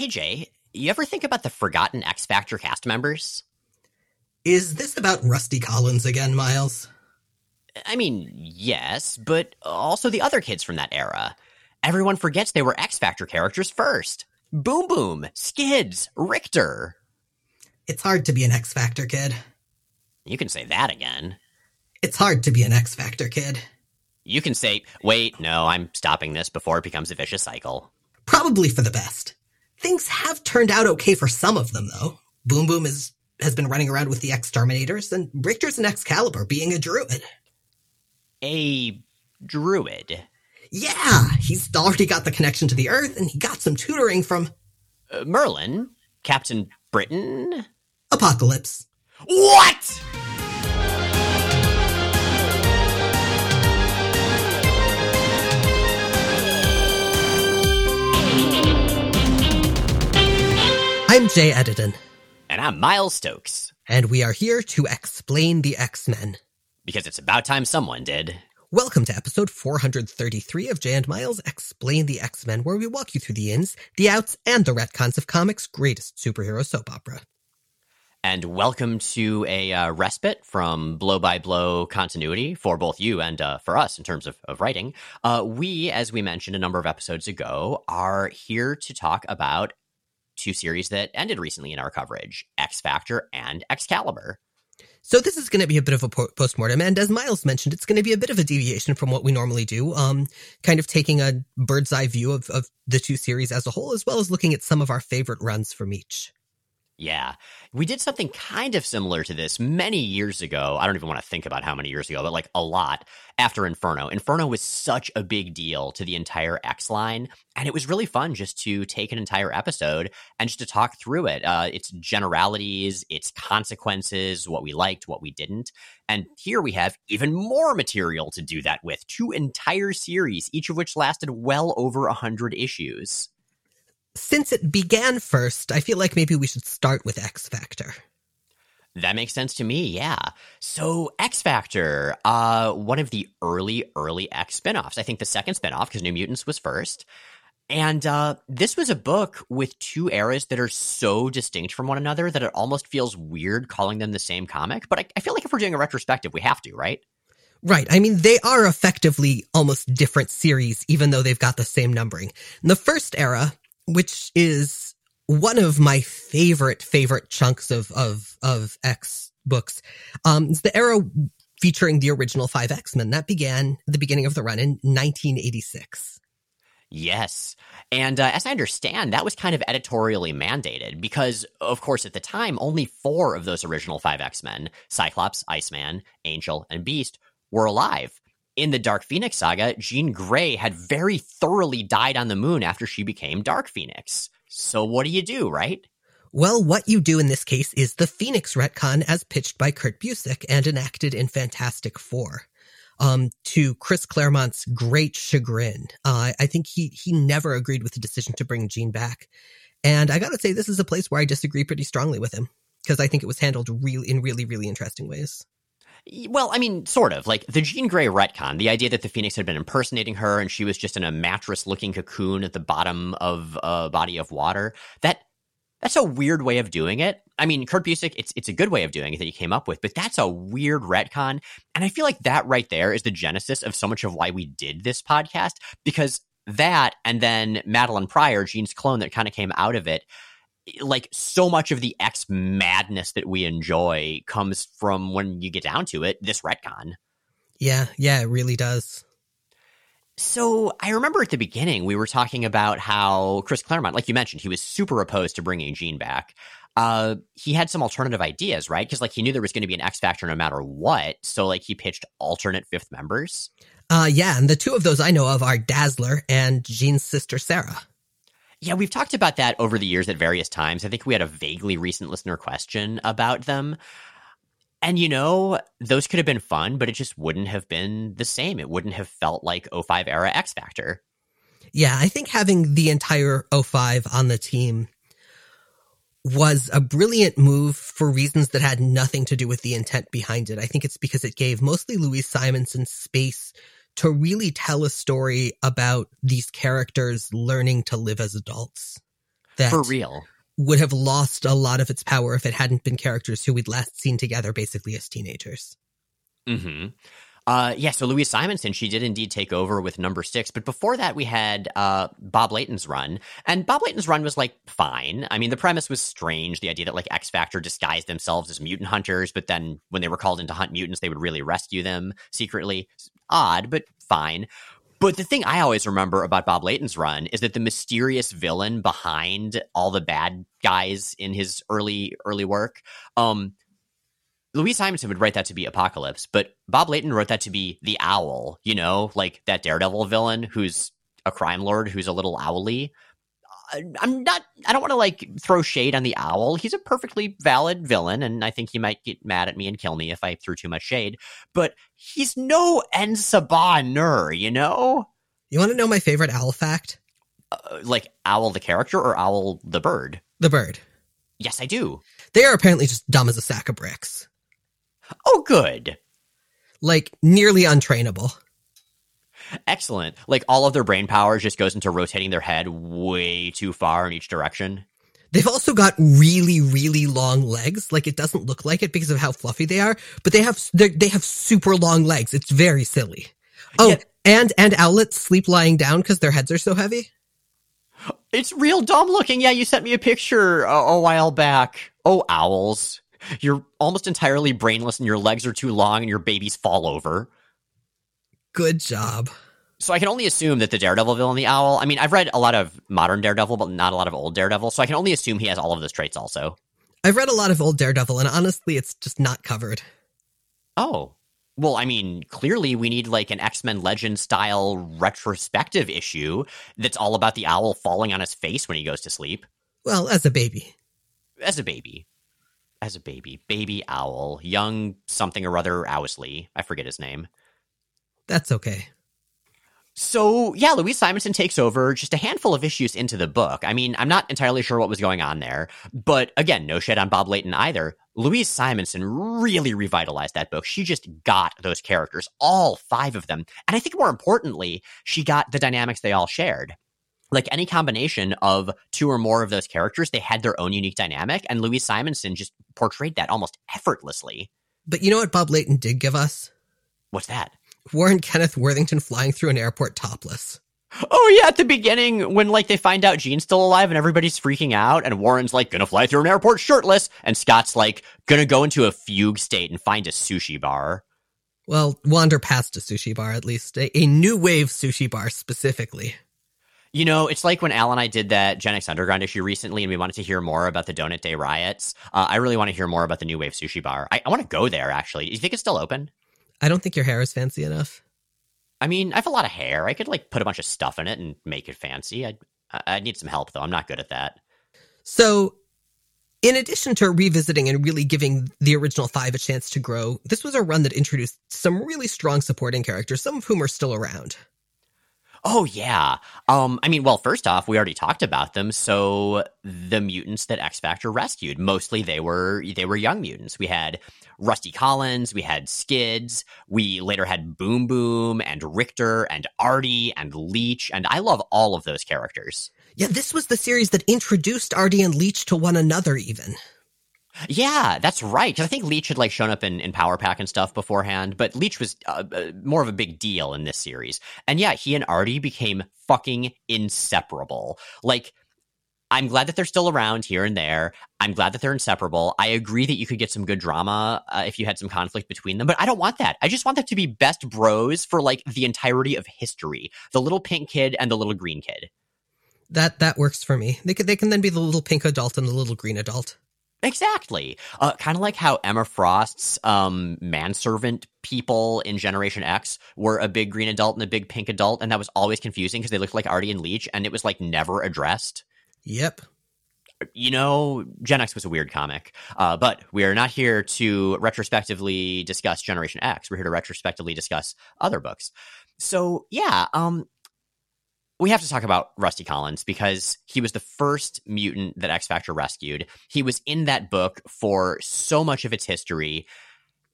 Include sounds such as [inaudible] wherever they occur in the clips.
Hey, Jay, you ever think about the forgotten X Factor cast members? Is this about Rusty Collins again, Miles? I mean, yes, but also the other kids from that era. Everyone forgets they were X Factor characters first. Boom Boom, Skids, Rictor. It's hard to be an X Factor kid. You can say that again. It's hard to be an X Factor kid. You can say, wait, no, I'm stopping this before it becomes a vicious cycle. Probably for the best. Things have turned out okay for some of them, though. Boom Boom is, has been running around with the Exterminators, and Rictor's an Excalibur being a druid. A druid? Yeah, he's already got the connection to the Earth, and he got some tutoring from. Uh, Merlin? Captain Britain? Apocalypse. What? I'm Jay Edidin. And I'm Miles Stokes. And we are here to explain the X Men. Because it's about time someone did. Welcome to episode 433 of Jay and Miles Explain the X Men, where we walk you through the ins, the outs, and the retcons of comics' greatest superhero soap opera. And welcome to a uh, respite from blow by blow continuity for both you and uh, for us in terms of, of writing. Uh, we, as we mentioned a number of episodes ago, are here to talk about two series that ended recently in our coverage X Factor and Excalibur. So this is going to be a bit of a postmortem, and as Miles mentioned, it's going to be a bit of a deviation from what we normally do. Um, kind of taking a bird's eye view of, of the two series as a whole, as well as looking at some of our favorite runs from each. Yeah. We did something kind of similar to this many years ago. I don't even want to think about how many years ago, but like a lot after Inferno. Inferno was such a big deal to the entire X line. And it was really fun just to take an entire episode and just to talk through it. Uh, its generalities, its consequences, what we liked, what we didn't. And here we have even more material to do that with two entire series, each of which lasted well over a 100 issues since it began first, I feel like maybe we should start with X Factor. That makes sense to me, yeah. So X Factor, uh, one of the early, early X spinoffs. I think the second spinoff, because New Mutants was first. And uh, this was a book with two eras that are so distinct from one another that it almost feels weird calling them the same comic. But I, I feel like if we're doing a retrospective, we have to, right? Right. I mean, they are effectively almost different series, even though they've got the same numbering. In the first era, which is one of my favorite favorite chunks of of of X books. Um, it's the era featuring the original five X Men that began the beginning of the run in 1986. Yes. And uh, as I understand, that was kind of editorially mandated because, of course, at the time, only four of those original five X Men Cyclops, Iceman, Angel, and Beast were alive in the Dark Phoenix saga, Jean Grey had very thoroughly died on the moon after she became Dark Phoenix. So what do you do, right? Well, what you do in this case is the Phoenix retcon as pitched by Kurt Busiek and enacted in Fantastic Four. Um, to Chris Claremont's great chagrin, uh, I think he he never agreed with the decision to bring Jean back, and I gotta say this is a place where I disagree pretty strongly with him because I think it was handled really in really really interesting ways. Well, I mean, sort of. Like the Jean Grey retcon, the idea that the Phoenix had been impersonating her and she was just in a mattress looking cocoon at the bottom of a body of water. That that's a weird way of doing it. I mean, Kurt Busiek, it's it's a good way of doing it that he came up with, but that's a weird retcon. And I feel like that right there is the genesis of so much of why we did this podcast, because that and then Madelyne Pryor, Jean's clone that kind of came out of it, like so much of the X madness that we enjoy comes from when you get down to it, this retcon. Yeah, yeah, it really does. So I remember at the beginning we were talking about how Chris Claremont, like you mentioned, he was super opposed to bringing Jean back. Uh, he had some alternative ideas, right? Because like he knew there was going to be an X factor no matter what. So like he pitched alternate fifth members. Uh, yeah, and the two of those I know of are Dazzler and Jean's sister Sarah. Yeah, we've talked about that over the years at various times. I think we had a vaguely recent listener question about them. And you know, those could have been fun, but it just wouldn't have been the same. It wouldn't have felt like 05 era X Factor. Yeah, I think having the entire 05 on the team was a brilliant move for reasons that had nothing to do with the intent behind it. I think it's because it gave mostly Louise Simonson space to really tell a story about these characters learning to live as adults. that For real. would have lost a lot of its power if it hadn't been characters who we'd last seen together basically as teenagers. hmm Uh, yeah, so Louise Simonson, she did indeed take over with number six, but before that we had uh, Bob Layton's run, and Bob Layton's run was like fine. I mean, the premise was strange, the idea that like X Factor disguised themselves as mutant hunters, but then when they were called in to hunt mutants, they would really rescue them secretly. Odd, but fine. But the thing I always remember about Bob Layton's run is that the mysterious villain behind all the bad guys in his early early work, um, Louise Simonson would write that to be Apocalypse, but Bob Layton wrote that to be the Owl. You know, like that Daredevil villain who's a crime lord who's a little owly. I'm not. I don't want to like throw shade on the Owl. He's a perfectly valid villain, and I think he might get mad at me and kill me if I threw too much shade. But he's no En Sabah Nur, you know. You want to know my favorite owl fact? Uh, like Owl the character or Owl the bird? The bird. Yes, I do. They are apparently just dumb as a sack of bricks. Oh, good. Like, nearly untrainable. Excellent. Like all of their brain power just goes into rotating their head way too far in each direction. They've also got really, really long legs. Like, it doesn't look like it because of how fluffy they are, but they have, they're- have super long legs. It's very silly. Oh, Yeah. and, and owlets sleep lying down because their heads are so heavy. It's real dumb looking. Yeah, you sent me a picture a, a while back. Oh, owls. You're almost entirely brainless and your legs are too long and your babies fall over. Good job. So I can only assume that the Daredevil villain, the owl. I mean, I've read a lot of modern Daredevil, but not a lot of old Daredevil, so I can only assume he has all of those traits also. I've read a lot of old Daredevil, and honestly, it's just not covered. Oh. Well, I mean, clearly we need like an X Men Legend style retrospective issue that's all about the owl falling on his face when he goes to sleep. Well, as a baby. as a baby. As a baby. Baby owl. Young something or other Owsley. I forget his name. That's okay. So, yeah, Louise Simonson takes over just a handful of issues into the book. I mean, I'm not entirely sure what was going on there, but again, no shit on Bob Layton either. Louise Simonson really revitalized that book. She just got those characters, all five of them. And I think more importantly, she got the dynamics they all shared. Like any combination of two or more of those characters, they had their own unique dynamic, and Louise Simonson just portrayed that almost effortlessly. But you know what Bob Layton did give us? What's that? Warren Kenneth Worthington flying through an airport topless. Oh yeah, at the beginning when like they find out Jean's still alive and everybody's freaking out and Warren's like gonna fly through an airport shirtless and Scott's like gonna go into a fugue state and find a sushi bar. Well, wander past a sushi bar at least. A, a new wave sushi bar specifically. You know, it's like when Al and I did that Gen X Underground issue recently and we wanted to hear more about the Donut Day riots. Uh, I really want to hear more about the New Wave Sushi Bar. I, I want to go there actually. Do you think it's still open? I don't think your hair is fancy enough. I mean, I have a lot of hair. I could like put a bunch of stuff in it and make it fancy. I I need some help though. I'm not good at that. So, in addition to revisiting and really giving the original five a chance to grow, this was a run that introduced some really strong supporting characters, some of whom are still around. Oh yeah. Um I mean, well, first off, we already talked about them. So the mutants that X Factor rescued, mostly they were they were young mutants. We had Rusty Collins, we had Skids, we later had Boom Boom and Rictor and Artie and Leech, and I love all of those characters. Yeah, this was the series that introduced Artie and Leech to one another, even. Yeah, that's right. 'Cause I think Leech had like shown up in, in Power Pack and stuff beforehand, but Leech was uh, uh, more of a big deal in this series. And yeah, he and Artie became fucking inseparable. Like, I'm glad that they're still around here and there. I'm glad that they're inseparable. I agree that you could get some good drama uh, if you had some conflict between them, but I don't want that. I just want them to be best bros for like the entirety of history. The little pink kid and the little green kid. That that works for me. They can they can then be the little pink adult and the little green adult. Exactly. Uh, kind of like how Emma Frost's um, manservant people in Generation X were a big green adult and a big pink adult, and that was always confusing because they looked like Artie and Leech, and it was like never addressed. Yep. You know, Gen X was a weird comic, uh, but we are not here to retrospectively discuss Generation X. We're here to retrospectively discuss other books. So, yeah, um, we have to talk about Rusty Collins because he was the first mutant that X Factor rescued. He was in that book for so much of its history,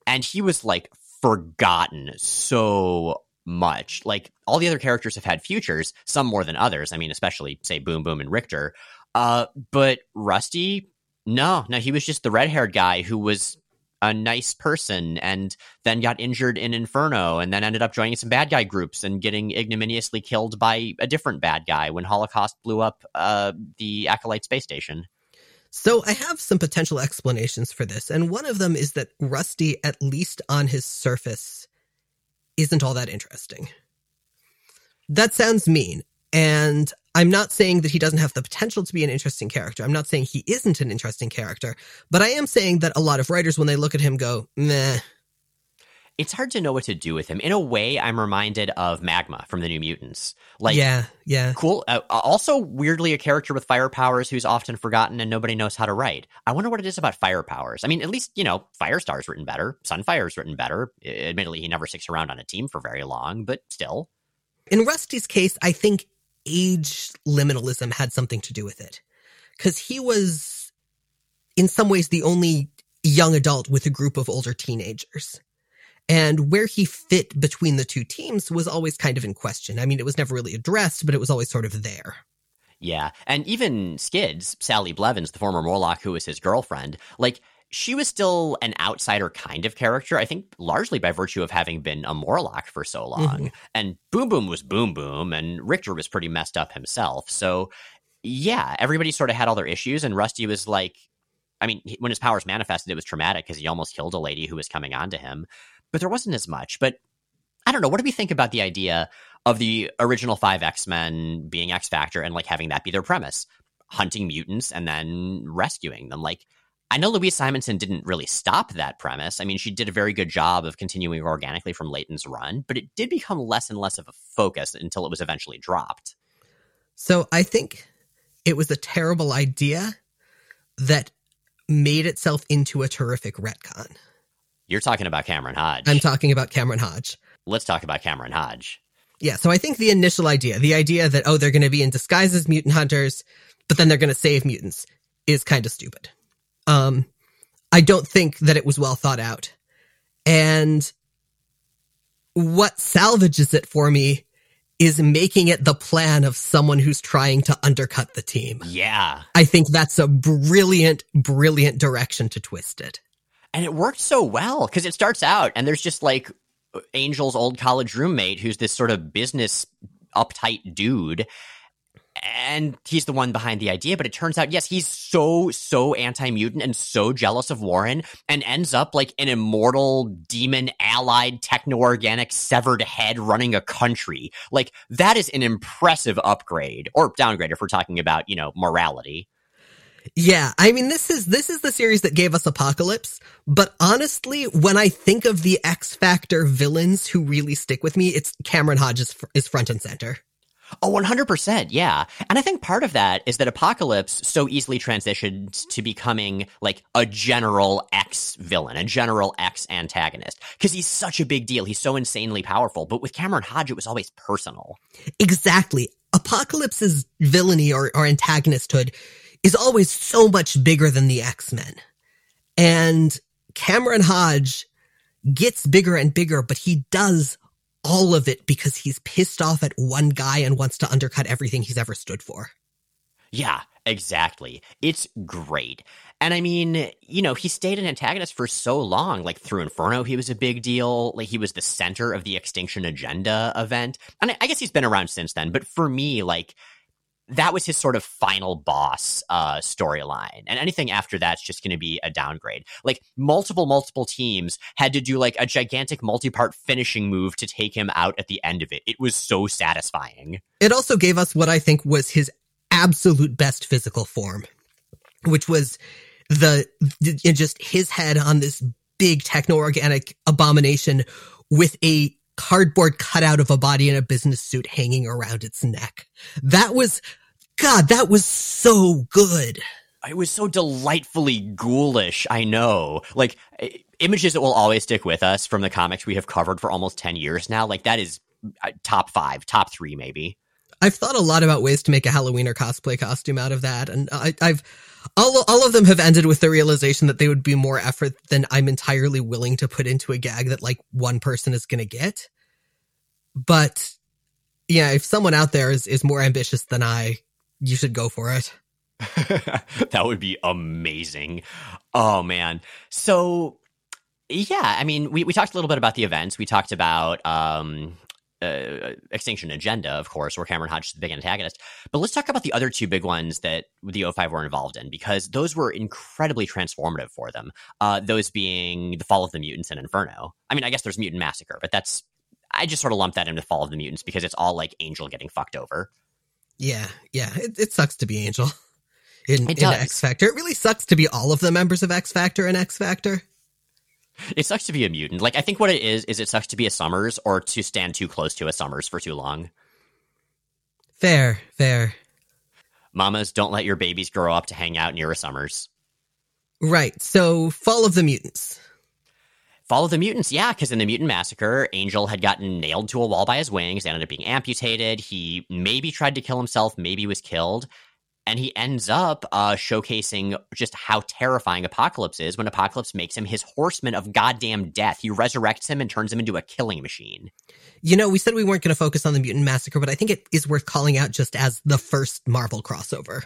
and he was like forgotten so much. Like all the other characters have had futures, some more than others. I mean, especially say Boom Boom and Rictor. Uh, but Rusty, no, no, he was just the red haired guy who was a nice person and then got injured in Inferno and then ended up joining some bad guy groups and getting ignominiously killed by a different bad guy when Holocaust blew up uh, the Acolyte space station. So I have some potential explanations for this, and one of them is that Rusty, at least on his surface, isn't all that interesting. That sounds mean, and I'm not saying that he doesn't have the potential to be an interesting character. I'm not saying he isn't an interesting character, but I am saying that a lot of writers, when they look at him, go, meh. It's hard to know what to do with him. In a way, I'm reminded of Magma from the New Mutants. Like, yeah, yeah, cool. Uh, also, weirdly, a character with fire powers who's often forgotten and nobody knows how to write. I wonder what it is about fire powers. I mean, at least you know, Firestar's written better, Sunfire's written better. Admittedly, he never sticks around on a team for very long, but still. In Rusty's case, I think age liminalism had something to do with it. Cause he was, in some ways, the only young adult with a group of older teenagers. And where he fit between the two teams was always kind of in question. I mean, it was never really addressed, but it was always sort of there. Yeah. And even Skids, Sally Blevins, the former Morlock who was his girlfriend, like, she was still an outsider kind of character, I think largely by virtue of having been a Morlock for so long. Mm-hmm. And Boom Boom was Boom Boom, and Rictor was pretty messed up himself. So, yeah, everybody sort of had all their issues, and Rusty was like, I mean, when his powers manifested, it was traumatic because he almost killed a lady who was coming on to him, but there wasn't as much. But I don't know. What do we think about the idea of the original five X Men being X Factor and like having that be their premise? Hunting mutants and then rescuing them. Like, I know Louise Simonson didn't really stop that premise. I mean, she did a very good job of continuing organically from Layton's run, but it did become less and less of a focus until it was eventually dropped. So I think it was a terrible idea that made itself into a terrific retcon. You're talking about Cameron Hodge. I'm talking about Cameron Hodge. Let's talk about Cameron Hodge. Yeah, so I think the initial idea, the idea that, oh, they're going to be in disguise as mutant hunters, but then they're going to save mutants, is kind of stupid. Um, I don't think that it was well thought out. And what salvages it for me is making it the plan of someone who's trying to undercut the team. Yeah. I think that's a brilliant, brilliant direction to twist it. And it worked so well because it starts out and there's just like Angel's old college roommate who's this sort of business uptight dude and he's the one behind the idea. But it turns out, yes, he's so, so anti mutant and so jealous of Warren and ends up like an immortal demon allied techno organic severed head running a country. Like, that is an impressive upgrade or downgrade if we're talking about, you know, morality. Yeah, I mean this is this is the series that gave us Apocalypse, but honestly, when I think of the X Factor villains who really stick with me, it's Cameron Hodges is front and center. Oh, 100%. Yeah. And I think part of that is that Apocalypse so easily transitioned to becoming like a general X villain, a general X antagonist. Because he's such a big deal. He's so insanely powerful. But with Cameron Hodge, it was always personal. Exactly. Apocalypse's villainy or, or antagonisthood is always so much bigger than the X Men. And Cameron Hodge gets bigger and bigger, but he does all of it because he's pissed off at one guy and wants to undercut everything he's ever stood for. Yeah, exactly. It's great. And I mean, you know, he stayed an antagonist for so long. Like through Inferno, he was a big deal. Like he was the center of the Extinction Agenda event. And I, I guess he's been around since then. But for me, like, that was his sort of final boss uh, storyline. And anything after that's just going to be a downgrade. Like multiple, multiple teams had to do like a gigantic multi part finishing move to take him out at the end of it. It was so satisfying. It also gave us what I think was his absolute best physical form, which was the just his head on this big techno organic abomination with a cardboard cutout of a body in a business suit hanging around its neck. That was, God, that was so good. It was so delightfully ghoulish. I know. Like, images that will always stick with us from the comics we have covered for almost 10 years now. Like, that is uh, top five, top three, maybe. I've thought a lot about ways to make a Halloween or cosplay costume out of that. And I, have all, all of them have ended with the realization that they would be more effort than I'm entirely willing to put into a gag that like one person is going to get. But yeah, if someone out there is, is more ambitious than I, you should go for it. [laughs] that would be amazing. Oh man. So yeah, I mean, we, we talked a little bit about the events. We talked about um, uh, Extinction Agenda, of course, where Cameron Hodge is the big antagonist. But let's talk about the other two big ones that the O5 were involved in, because those were incredibly transformative for them. Uh, those being the Fall of the Mutants and Inferno. I mean, I guess there's Mutant Massacre, but that's I just sort of lump that into Fall of the Mutants because it's all like Angel getting fucked over. Yeah, yeah, it, it sucks to be Angel [laughs] in, in X Factor. It really sucks to be all of the members of X Factor and X Factor. It sucks to be a mutant. Like I think what it is is it sucks to be a Summers or to stand too close to a Summers for too long. Fair, fair. Mamas, don't let your babies grow up to hang out near a Summers. Right. So, Fall of the Mutants. Fall of the Mutants, yeah, because in the Mutant Massacre, Angel had gotten nailed to a wall by his wings, ended up being amputated. He maybe tried to kill himself, maybe was killed and he ends up uh, showcasing just how terrifying Apocalypse is when Apocalypse makes him his horseman of goddamn death. He resurrects him and turns him into a killing machine. You know, we said we weren't going to focus on the Mutant Massacre, but I think it is worth calling out just as the first Marvel crossover.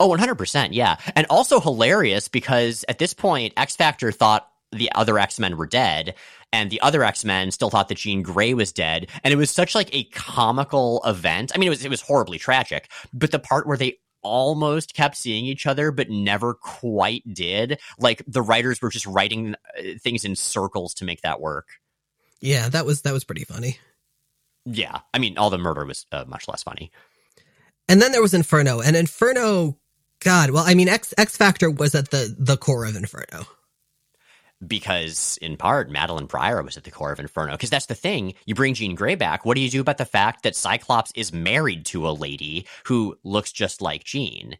Oh, 100%. Yeah. And also hilarious because at this point, X Factor thought the other X-Men were dead and the other X-Men still thought that Jean Grey was dead and it was such like a comical event. I mean it was it was horribly tragic, but the part where they almost kept seeing each other but never quite did. Like the writers were just writing uh, things in circles to make that work. Yeah that was that was pretty funny. Yeah. I mean all the murder was uh, much less funny. And then there was inferno and inferno god well i mean x x factor was at the the core of inferno because in part Madelyne Pryor was at the core of Inferno. Because that's the thing, you bring Jean Grey back. What do you do about the fact that Cyclops is married to a lady who looks just like Jean?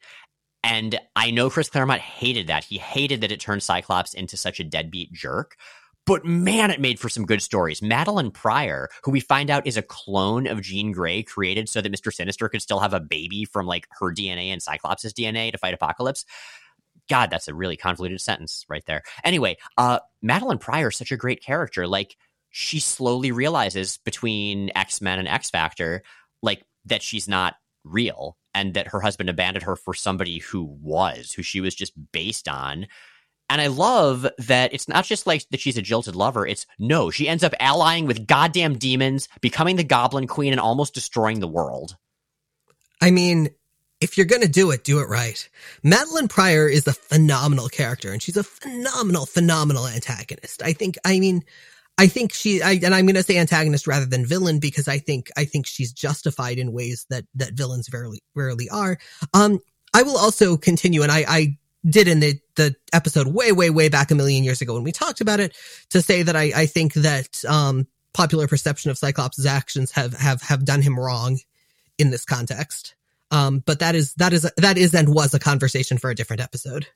And I know Chris Claremont hated that. He hated that it turned Cyclops into such a deadbeat jerk. But man, it made for some good stories. Madelyne Pryor, who we find out is a clone of Jean Grey, created so that Mr. Sinister could still have a baby from like her DNA and Cyclops' DNA to fight Apocalypse. God, that's a really convoluted sentence right there. Anyway, uh, Madelyne Pryor is such a great character. Like, she slowly realizes between X Men and X Factor, like, that she's not real and that her husband abandoned her for somebody who was, who she was just based on. And I love that it's not just like that she's a jilted lover. It's no, she ends up allying with goddamn demons, becoming the Goblin Queen, and almost destroying the world. I mean, if you're going to do it, do it right. Madelyne Pryor is a phenomenal character and she's a phenomenal, phenomenal antagonist. I think, I mean, I think she, I, and I'm going to say antagonist rather than villain because I think, I think she's justified in ways that, that villains rarely, rarely are. Um, I will also continue and I, I did in the, the episode way, way, way back a million years ago when we talked about it to say that I, I think that, um, popular perception of Cyclops' actions have, have, have done him wrong in this context. Um, but that is that is that is and was a conversation for a different episode.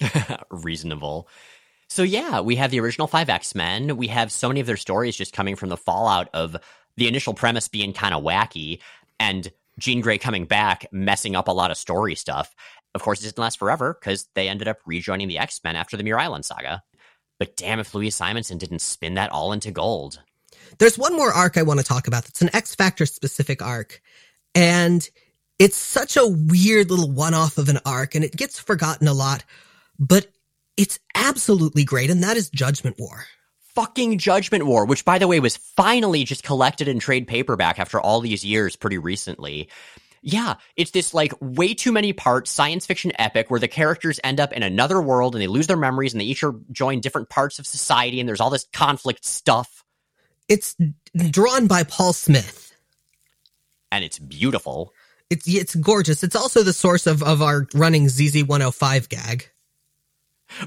[laughs] Reasonable. So yeah, we have the original five X Men. We have so many of their stories just coming from the fallout of the initial premise being kind of wacky and Jean Grey coming back, messing up a lot of story stuff. Of course, it didn't last forever because they ended up rejoining the X Men after the Muir Island saga. But damn if Louise Simonson didn't spin that all into gold. There's one more arc I want to talk about. That's an X Factor specific arc. And it's such a weird little one off of an arc and it gets forgotten a lot, but it's absolutely great. And that is Judgment War. Fucking Judgment War, which by the way was finally just collected in trade paperback after all these years pretty recently. Yeah, it's this like way too many parts science fiction epic where the characters end up in another world and they lose their memories and they each are join different parts of society and there's all this conflict stuff. It's drawn by Paul Smith. And it's beautiful. It's it's gorgeous. It's also the source of of our running ZZ105 gag.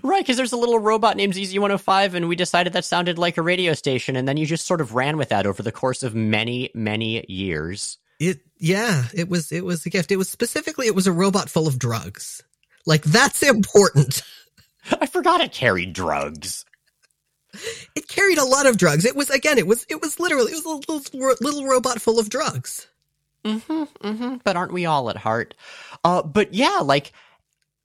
Right, because there's a little robot named ZZ105, and we decided that sounded like a radio station, and then you just sort of ran with that over the course of many, many years. It, yeah, it was, it was a gift. It was specifically, it was a robot full of drugs. Like that's important. [laughs] I forgot it carried drugs. It carried a lot of drugs. It was again, it was, it was literally, it was a little, little robot full of drugs. Mm-hmm, mm-hmm. But aren't we all at heart? Uh, but yeah, like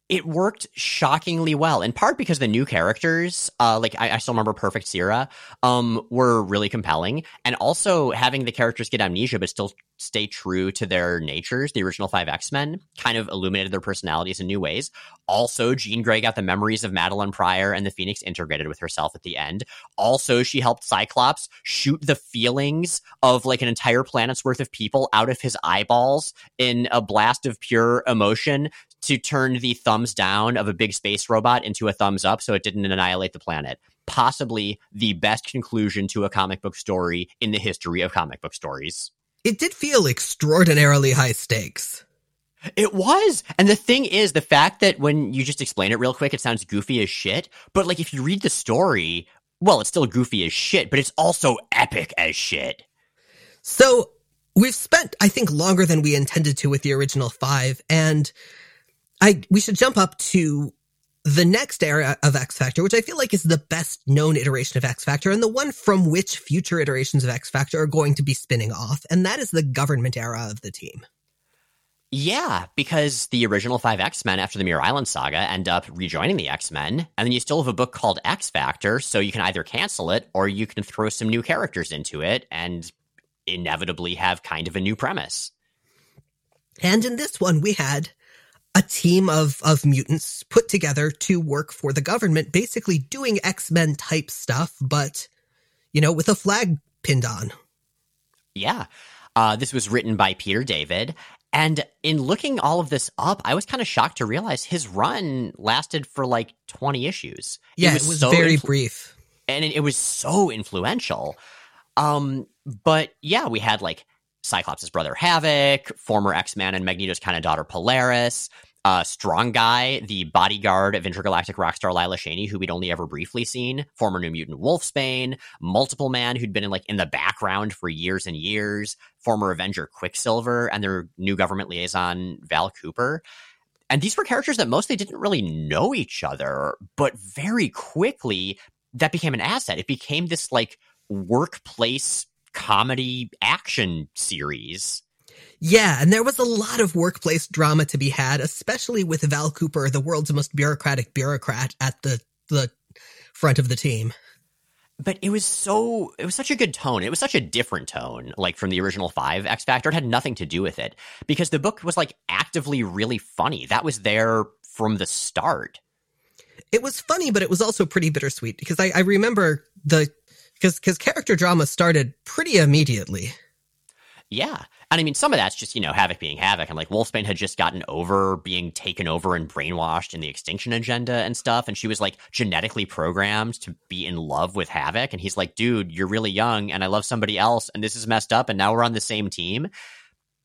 it worked shockingly well in part because the new characters uh like i, I still remember perfect Sierra, um were really compelling. And also having the characters get amnesia but still stay true to their natures the original five x-men kind of illuminated their personalities in new ways. Also jean grey got the memories of madelyne pryor and the phoenix integrated with herself at the end. Also she helped cyclops shoot the feelings of like an entire planet's worth of people out of his eyeballs in a blast of pure emotion to turn the thumbs down of a big space robot into a thumbs up so it didn't annihilate the planet. Possibly the best conclusion to a comic book story in the history of comic book stories. It did feel extraordinarily high stakes. It was. And the thing is, the fact that when you just explain it real quick, it sounds goofy as shit. But like if you read the story, well, it's still goofy as shit, but it's also epic as shit. So we've spent, I think, longer than we intended to with the original five. And I we should jump up to the next era of X Factor, which I feel like is the best known iteration of X Factor and the one from which future iterations of X Factor are going to be spinning off, and that is the government era of the team. Yeah, because the original five X Men after the Muir Island saga end up rejoining the X Men, and then you still have a book called X Factor, so you can either cancel it or you can throw some new characters into it and inevitably have kind of a new premise. And in this one, we had a team of of mutants put together to work for the government, basically doing X Men type stuff, but you know, with a flag pinned on. Yeah, uh, this was written by Peter David. And in looking all of this up, I was kind of shocked to realize his run lasted for like 20 issues. Yeah, it was, it was so very influ- brief. And it, it was so influential. Um, but yeah, we had like Cyclops' brother Havoc, former X Man and Magneto's kind of daughter Polaris, uh, Strong Guy, the bodyguard of intergalactic rock star Lila Cheney, who we'd only ever briefly seen, former New Mutant Wolfsbane, Multiple Man, who'd been in like in the background for years and years, former Avenger Quicksilver, and their new government liaison Val Cooper. And these were characters that mostly didn't really know each other, but very quickly that became an asset. It became this like workplace comedy action series yeah, and there was a lot of workplace drama to be had, especially with Val Cooper, the world's most bureaucratic bureaucrat at the the front of the team. But it was so it was such a good tone. It was such a different tone, like from the original five X Factor. It had nothing to do with it because the book was like actively really funny. That was there from the start. It was funny, but it was also pretty bittersweet because I, I remember the because because character drama started pretty immediately. Yeah. And I mean, some of that's just, you know, Havoc being Havoc. And like Wolfsbane had just gotten over being taken over and brainwashed in the extinction agenda and stuff. And she was like genetically programmed to be in love with Havoc. And he's like, dude, you're really young and I love somebody else. And this is messed up. And now we're on the same team.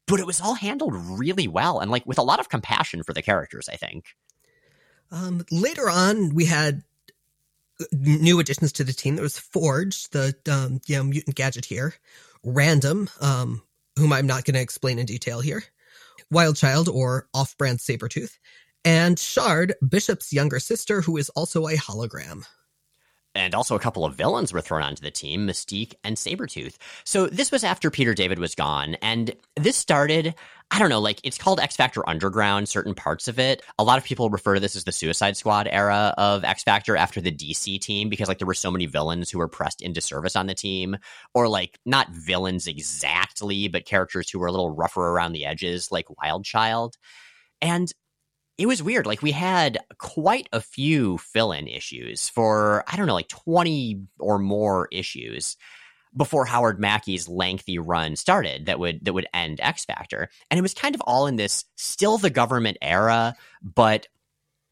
But it was all handled really well and like with a lot of compassion for the characters, I think. Um, later on, we had new additions to the team. There was Forge, the um, you know, mutant gadget here. Random, um, whom I'm not going to explain in detail here, Wildchild or off brand Sabretooth, and Shard, Bishop's younger sister, who is also a hologram. And also a couple of villains were thrown onto the team, Mystique and Sabretooth. So this was after Peter David was gone, and this started I don't know, like it's called X Factor Underground, certain parts of it. A lot of people refer to this as the Suicide Squad era of X Factor after the DC team because like there were so many villains who were pressed into service on the team or like not villains exactly, but characters who were a little rougher around the edges like Wildchild. And it was weird. Like we had quite a few fill-in issues for I don't know, like 20 or more issues before Howard Mackie's lengthy run started that would that would end X Factor. And it was kind of all in this still the government era, but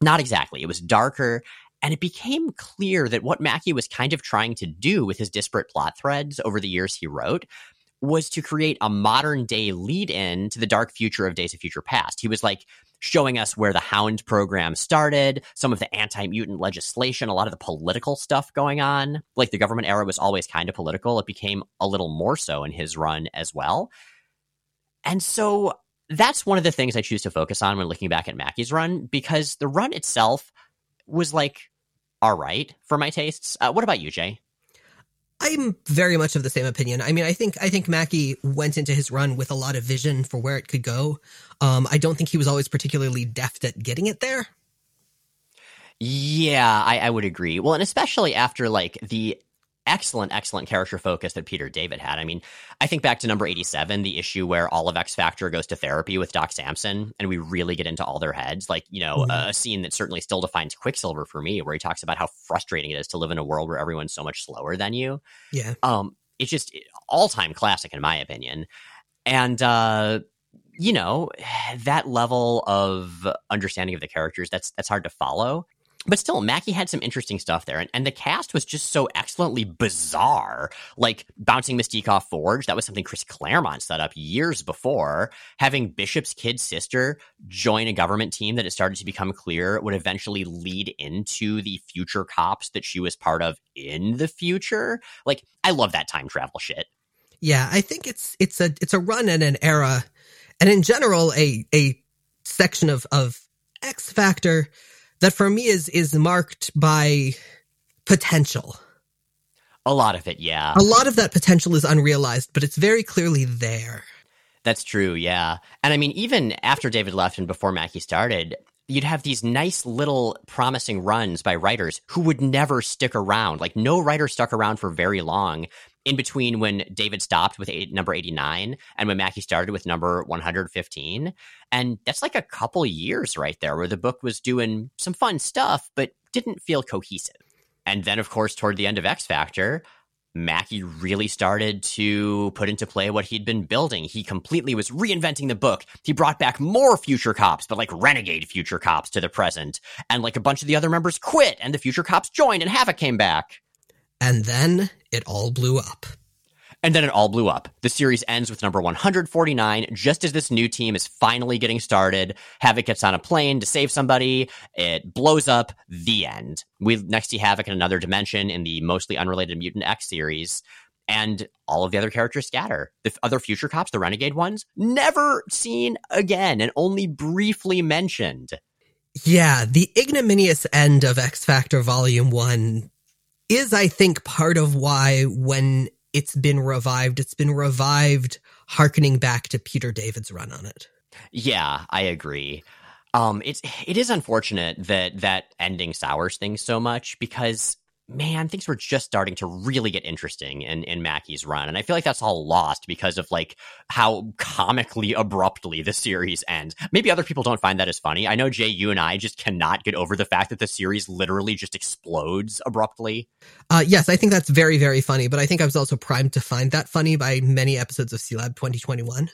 not exactly. It was darker and it became clear that what Mackie was kind of trying to do with his disparate plot threads over the years he wrote was to create a modern day lead in to the dark future of Days of Future Past. He was like, showing us where the Hound program started, some of the anti mutant legislation, a lot of the political stuff going on. Like the government era was always kind of political. It became a little more so in his run as well. And so that's one of the things I choose to focus on when looking back at Mackie's run because the run itself was like all right for my tastes. Uh, what about you, Jay? I'm very much of the same opinion. I mean, I think I think Mackie went into his run with a lot of vision for where it could go. Um, I don't think he was always particularly deft at getting it there. Yeah, I, I would agree. Well, and especially after like the excellent, excellent character focus that Peter David had. I mean, I think back to number 87, the issue where all of X Factor goes to therapy with Doc Samson, and we really get into all their heads. Like, you know, mm-hmm. a scene that certainly still defines Quicksilver for me, where he talks about how frustrating it is to live in a world where everyone's so much slower than you. Yeah. Um, it's just all time classic, in my opinion. And, uh, you know, [sighs] that level of understanding of the characters, that's that's hard to follow but still, Mackie had some interesting stuff there, and, and the cast was just so excellently bizarre. Like bouncing Mystique off Forge, that was something Chris Claremont set up years before. Having Bishop's kid sister join a government team that it started to become clear would eventually lead into the future cops that she was part of in the future. Like, I love that time travel shit. Yeah, I think it's it's a it's a run in an era, and in general, a a section of of X Factor that for me is is marked by potential. A lot of it, yeah. A lot of that potential is unrealized, but it's very clearly there. That's true, yeah. And I mean, even after David left and before Mackie started, you'd have these nice little promising runs by writers who would never stick around. Like, no writer stuck around for very long in between when David stopped with eight, number 89 and when Mackie started with number 115. And that's like a couple years right there where the book was doing some fun stuff, but didn't feel cohesive. And then, of course, toward the end of X Factor, Mackie really started to put into play what he'd been building. He completely was reinventing the book. He brought back more future cops, but like renegade future cops to the present. And like a bunch of the other members quit and the future cops joined and Havoc came back. And then it all blew up. And then it all blew up. The series ends with number 149, just as this new team is finally getting started. Havoc gets on a plane to save somebody. It blows up. The end. We next see Havoc in another dimension in the mostly unrelated Mutant X series. And all of the other characters scatter. The other future cops, the renegade ones, never seen again and only briefly mentioned. Yeah, the ignominious end of X Factor Volume 1 is, I think, part of why when it's been revived, it's been revived harkening back to Peter David's run on it. Yeah, I agree. Um, it's it is unfortunate that that ending sours things so much because man, things were just starting to really get interesting in, in Mackie's run. And I feel like that's all lost because of like how comically abruptly the series ends. Maybe other people don't find that as funny. I know Jay, you and I just cannot get over the fact that the series literally just explodes abruptly. Uh, yes, I think that's very, very funny, but I think I was also primed to find that funny by many episodes of Sealab 2021.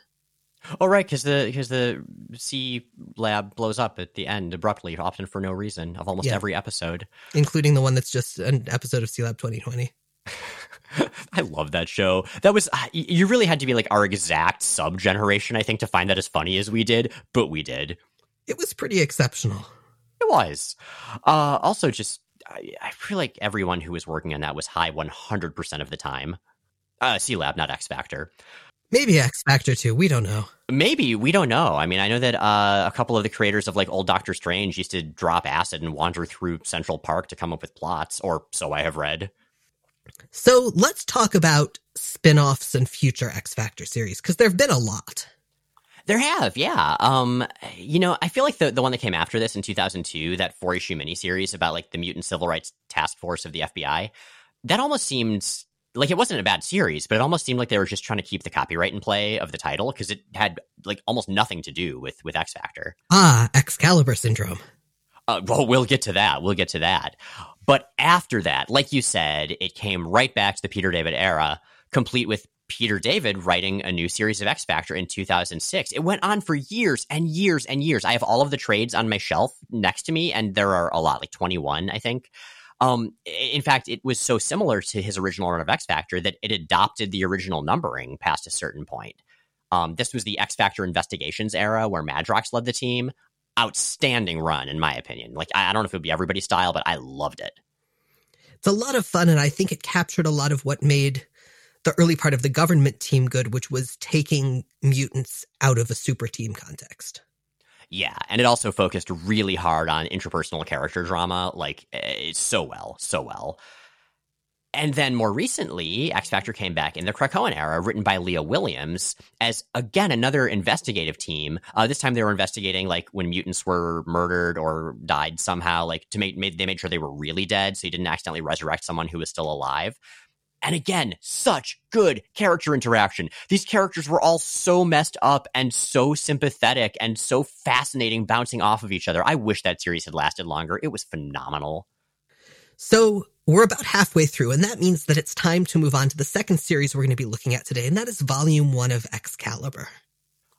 Oh right, because the because the C lab blows up at the end abruptly, often for no reason, of almost yeah. every episode, including the one that's just an episode of Sealab 2020. [laughs] I love that show. That was uh, you really had to be like our exact sub generation, I think, to find that as funny as we did, but we did. It was pretty exceptional. It was. Uh, also, just I, I feel like everyone who was working on that was high 100% of the time. Uh, Lab, not X Factor. Maybe X Factor too. We don't know. Maybe we don't know. I mean, I know that uh, a couple of the creators of like old Doctor Strange used to drop acid and wander through Central Park to come up with plots, or so I have read. So let's talk about spin-offs and future X Factor series because there've been a lot. There have, yeah. Um, you know, I feel like the the one that came after this in 2002, that four issue miniseries about like the mutant civil rights task force of the FBI, that almost seemed like it wasn't a bad series, but it almost seemed like they were just trying to keep the copyright in play of the title because it had like almost nothing to do with with X Factor. Ah, Excalibur syndrome. Uh, well, we'll get to that. We'll get to that. But after that, like you said, it came right back to the Peter David era, complete with Peter David writing a new series of X Factor in 2006. It went on for years and years and years. I have all of the trades on my shelf next to me, and there are a lot, like 21, I think. Um, in fact, it was so similar to his original run of X Factor that it adopted the original numbering past a certain point. Um, this was the X Factor Investigations era where Madrox led the team. Outstanding run, in my opinion. Like, I, I don't know if it would be everybody's style, but I loved it. It's a lot of fun, and I think it captured a lot of what made the early part of the government team good, which was taking mutants out of a super team context. Yeah, and it also focused really hard on interpersonal character drama, like eh, so well, so well. And then more recently, X Factor came back in the Krakoan era, written by Leah Williams, as again another investigative team. Uh, this time they were investigating like when mutants were murdered or died somehow, like to make made, they made sure they were really dead, so you didn't accidentally resurrect someone who was still alive. And again, such good character interaction. These characters were all so messed up and so sympathetic and so fascinating, bouncing off of each other. I wish that series had lasted longer. It was phenomenal. So we're about halfway through, and that means that it's time to move on to the second series we're going to be looking at today, and that is Volume 1 of Excalibur.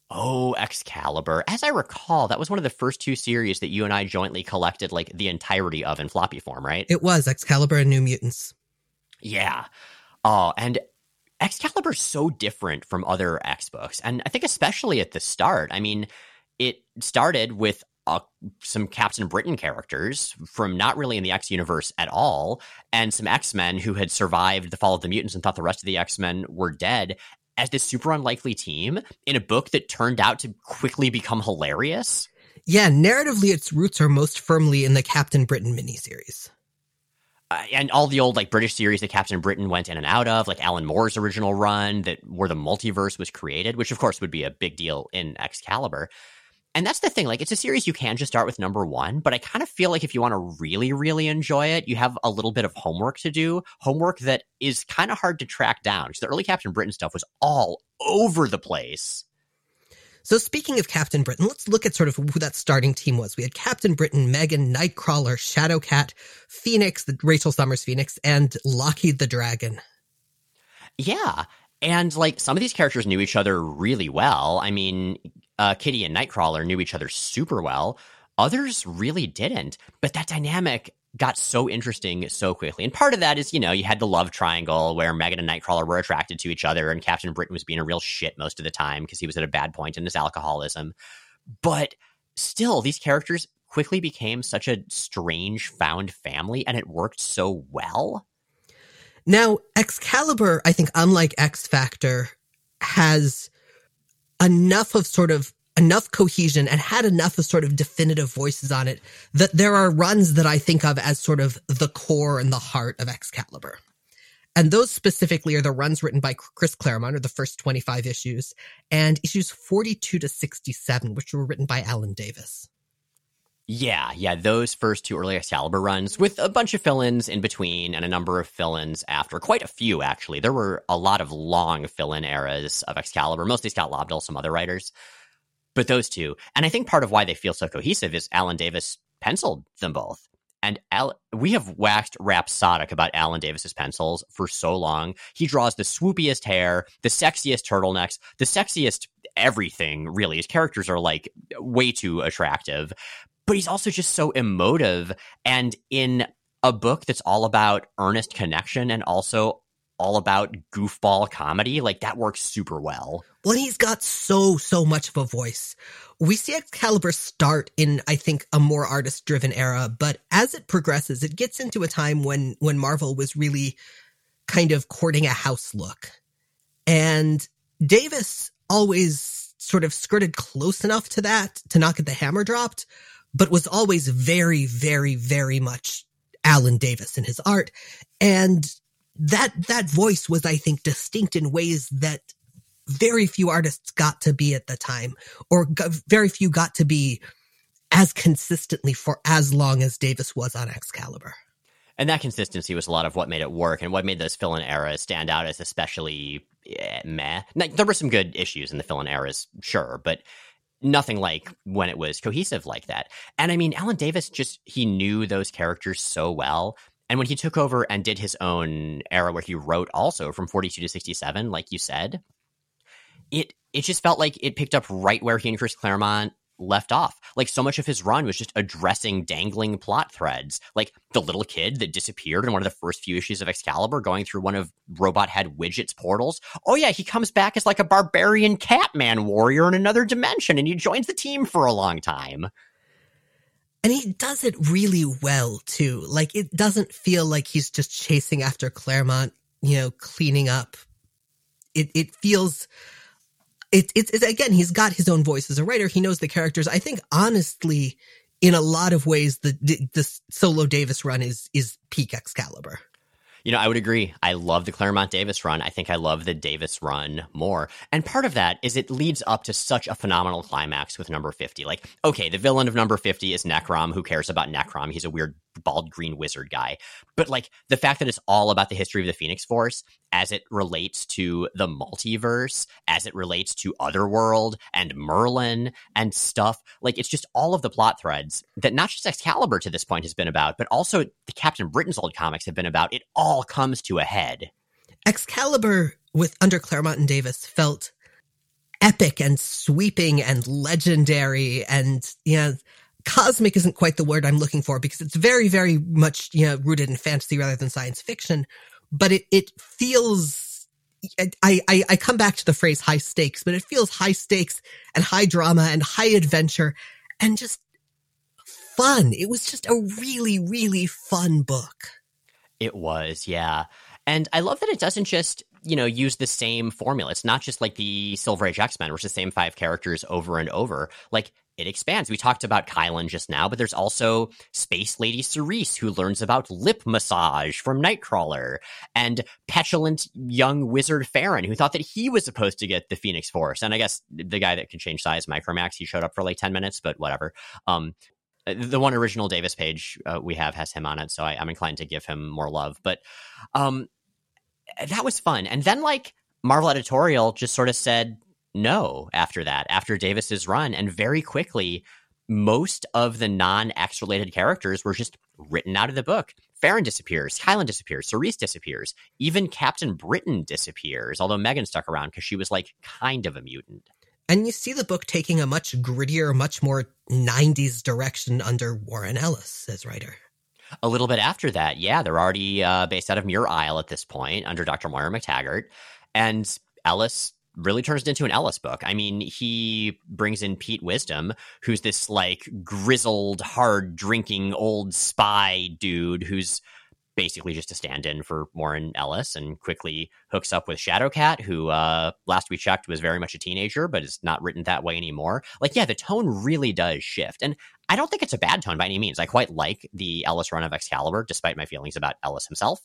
Oh, Excalibur. As I recall, that was one of the first two series that you and I jointly collected like the entirety of in floppy form, right? It was Excalibur and New Mutants. Yeah. Oh, and Excalibur's so different from other X books. And I think especially at the start, I mean, it started with uh, some Captain Britain characters from not really in the X universe at all, and some X Men who had survived the fall of the mutants and thought the rest of the X Men were dead as this super unlikely team in a book that turned out to quickly become hilarious. Yeah, narratively, its roots are most firmly in the Captain Britain miniseries. Uh, and all the old like British series that Captain Britain went in and out of, like Alan Moore's original run, that where the multiverse was created, which of course would be a big deal in Excalibur. And that's the thing. Like, it's a series you can just start with number one, but I kind of feel like if you want to really, really enjoy it, you have a little bit of homework to do. Homework that is kind of hard to track down. Because the early Captain Britain stuff was all over the place. So speaking of Captain Britain, let's look at sort of who that starting team was. We had Captain Britain, Meggan, Nightcrawler, Shadowcat, Phoenix, the Rachel Summers Phoenix, and Lockheed the Dragon. Yeah. And like some of these characters knew each other really well. I mean, uh, Kitty and Nightcrawler knew each other super well. Others really didn't. But that dynamic got so interesting so quickly. And part of that is, you know, you had the love triangle where Meggan and Nightcrawler were attracted to each other, and Captain Britain was being a real shit most of the time because he was at a bad point in his alcoholism. But still, these characters quickly became such a strange found family, and it worked so well. Now, Excalibur, I think, unlike X Factor, has enough of sort of enough cohesion and had enough of sort of definitive voices on it that there are runs that I think of as sort of the core and the heart of Excalibur. And those specifically are the runs written by Chris Claremont, or the first 25 issues, and issues 42 to 67, which were written by Alan Davis. Yeah, yeah, those first two early Excalibur runs with a bunch of fill-ins in between and a number of fill-ins after. Quite a few, actually. There were a lot of long fill-in eras of Excalibur, mostly Scott Lobdell, some other writers. But those two. And I think part of why they feel so cohesive is Alan Davis penciled them both. And Al- we have waxed rhapsodic about Alan Davis's pencils for so long. He draws the swoopiest hair, the sexiest turtlenecks, the sexiest everything, really. His characters are like way too attractive but he's also just so emotive and in a book that's all about earnest connection and also all about goofball comedy like that works super well. Well he's got so so much of a voice. We see excalibur start in i think a more artist driven era but as it progresses it gets into a time when when marvel was really kind of courting a house look. And davis always sort of skirted close enough to that to not get the hammer dropped but was always very, very, very much Alan Davis in his art. And that, that voice was, I think, distinct in ways that very few artists got to be at the time, or got, very few got to be as consistently for as long as Davis was on Excalibur. And that consistency was a lot of what made it work and what made those fill in eras stand out as especially eh, meh. Now, there were some good issues in the fill in eras, sure, but nothing like when it was cohesive like that. And I mean, Alan Davis just, he knew those characters so well. And when he took over and did his own era where he wrote also from 42 to 67, like you said, it it just felt like it picked up right where he and Chris Claremont left off. Like so much of his run was just addressing dangling plot threads, like the little kid that disappeared in one of the first few issues of Excalibur, going through one of Robot Head Widget's portals. Oh yeah, he comes back as like a barbarian Catman warrior in another dimension, and he joins the team for a long time. And he does it really well too. Like it doesn't feel like he's just chasing after Claremont, you know, cleaning up. It it feels it's, it's, it's again, he's got his own voice as a writer. He knows the characters. I think honestly, in a lot of ways, the, the, the solo Davis run is, is peak Excalibur. You know, I would agree. I love the Claremont Davis run. I think I love the Davis run more. And part of that is it leads up to such a phenomenal climax with number 50. Like, okay, the villain of number 50 is Necrom. Who cares about Necrom? He's a weird bald green wizard guy. But like the fact that it's all about the history of the Phoenix Force as it relates to the multiverse, as it relates to Otherworld and Merlin and stuff, like it's just all of the plot threads that not just Excalibur to this point has been about, but also the Captain Britain's old comics have been about. It all comes to a head. Excalibur with under Claremont and Davis felt epic and sweeping and legendary and you know cosmic isn't quite the word I'm looking for because it's very, very much, you know, rooted in fantasy rather than science fiction. But it, it feels, I, I, I come back to the phrase high stakes, but it feels high stakes and high drama and high adventure and just fun. It was just a really, really fun book. It was, yeah. And I love that it doesn't just, you know, use the same formula. It's not just like the Silver Age X Men, which is the same five characters over and over. Like it expands. We talked about Kylun just now, but there's also Space Lady Cerise, who learns about lip massage from Nightcrawler, and petulant young wizard Feron, who thought that he was supposed to get the Phoenix Force. And I guess the guy that can change size, Micromax, he showed up for like 10 minutes, but whatever. Um, the one original Davis page uh, we have has him on it, so I, am inclined to give him more love. But um, that was fun. And then, like, Marvel Editorial just sort of said, no after that, after Davis's run. And very quickly, most of the non X related characters were just written out of the book. Feron disappears, Kylun disappears, Cerise disappears, even Captain Britain disappears, although Meggan stuck around because she was like kind of a mutant. And you see the book taking a much grittier, much more 90s direction under Warren Ellis as writer. A little bit after that, yeah, they're already uh, based out of Muir Isle at this point under Dr. Moira McTaggart. And Ellis really turns it into an Ellis book. I mean, he brings in Pete Wisdom, who's this like grizzled, hard drinking old spy dude who's basically just a stand-in for Warren Ellis and quickly hooks up with Shadowcat, who uh, last we checked was very much a teenager, but is not written that way anymore. Like, yeah, the tone really does shift. And I don't think it's a bad tone by any means. I quite like the Ellis run of Excalibur, despite my feelings about Ellis himself.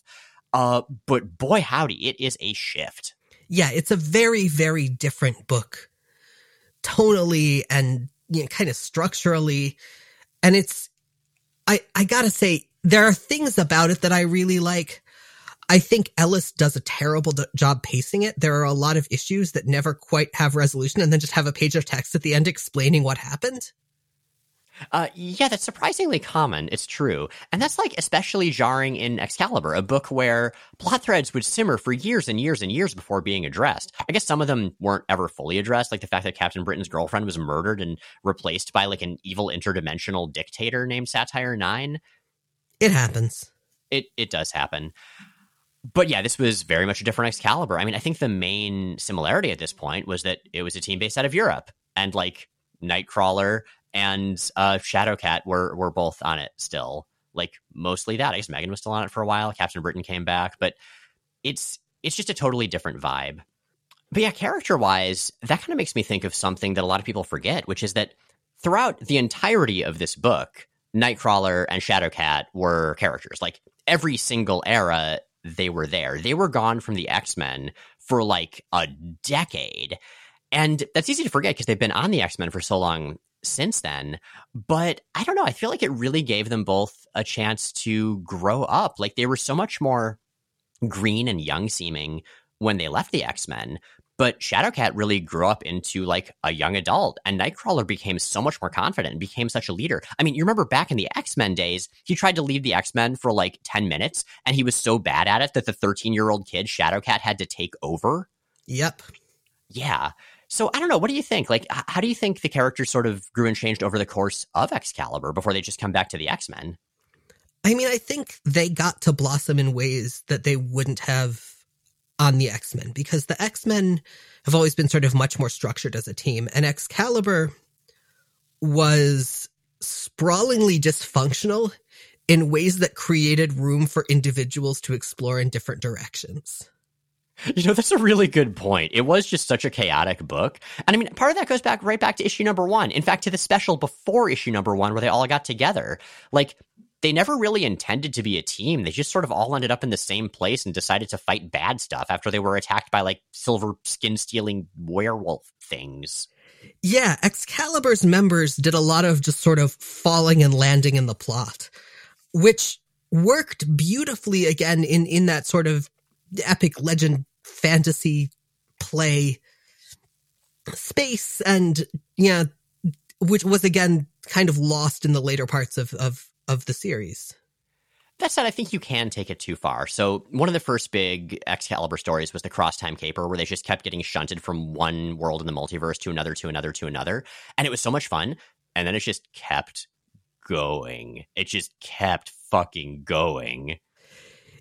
Uh, but boy, howdy, it is a shift yeah, it's a very, very different book tonally and you know, kind of structurally. And it's, I, I gotta say, there are things about it that I really like. I think Ellis does a terrible job pacing it. There are a lot of issues that never quite have resolution and then just have a page of text at the end explaining what happened. Uh, yeah, that's surprisingly common. It's true. And that's like especially jarring in Excalibur, a book where plot threads would simmer for years and years and years before being addressed. I guess some of them weren't ever fully addressed, like the fact that Captain Britain's girlfriend was murdered and replaced by like an evil interdimensional dictator named Sat-Yr-9. It happens. It it does happen. But yeah, this was very much a different Excalibur. I mean, I think the main similarity at this point was that it was a team based out of Europe and like Nightcrawler and uh, Shadowcat were were both on it still. Like mostly that. I guess Meggan was still on it for a while. Captain Britain came back, but it's it's just a totally different vibe. But yeah, character wise, that kind of makes me think of something that a lot of people forget, which is that throughout the entirety of this book, Nightcrawler and Shadowcat were characters. Like every single era, they were there. They were gone from the X Men for like a decade. And that's easy to forget because they've been on the X Men for so long since then. But I don't know. I feel like it really gave them both a chance to grow up. Like they were so much more green and young seeming when they left the X Men. But Shadowcat really grew up into like a young adult, and Nightcrawler became so much more confident and became such a leader. I mean, you remember back in the X Men days, he tried to lead the X Men for like 10 minutes, and he was so bad at it that the 13 year old kid, Shadowcat, had to take over. Yep. Yeah. So I don't know. What do you think? Like, how do you think the characters sort of grew and changed over the course of Excalibur before they just come back to the X Men? I mean, I think they got to blossom in ways that they wouldn't have on the X Men because the X Men have always been sort of much more structured as a team, and Excalibur was sprawlingly dysfunctional in ways that created room for individuals to explore in different directions. [laughs] You know, that's a really good point. It was just such a chaotic book. And I mean, part of that goes back right back to issue number one. In fact, to the special before issue number one where they all got together. Like, they never really intended to be a team. They just sort of all ended up in the same place and decided to fight bad stuff after they were attacked by like silver skin stealing werewolf things. Yeah, Excalibur's members did a lot of just sort of falling and landing in the plot, which worked beautifully again in in that sort of epic legend fantasy play space and yeah which was again kind of lost in the later parts of of of the series that said, I think you can take it too far. So, one of the first big Excalibur stories was the Cross Time Caper, where they just kept getting shunted from one world in the multiverse to another, to another, to another. And it was so much fun. And then it just kept going. It just kept fucking going.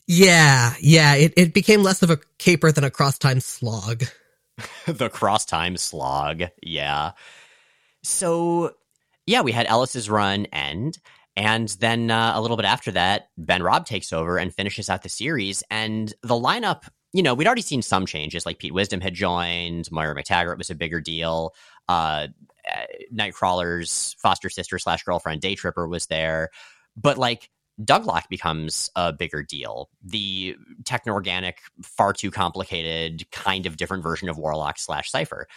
Yeah, yeah. It, it became less of a caper than a cross time slog. [laughs] the cross time slog. Yeah. So, yeah, we had Ellis's run end. And then uh, a little bit after that, Ben Raab takes over and finishes out the series. And the lineup, you know, we'd already seen some changes. Like Pete Wisdom had joined, Moira McTaggart was a bigger deal. Uh Nightcrawler's foster sister slash girlfriend, Day Tripper, was there. But like Douglock becomes a bigger deal. The techno organic, far too complicated, kind of different version of Warlock slash Cypher.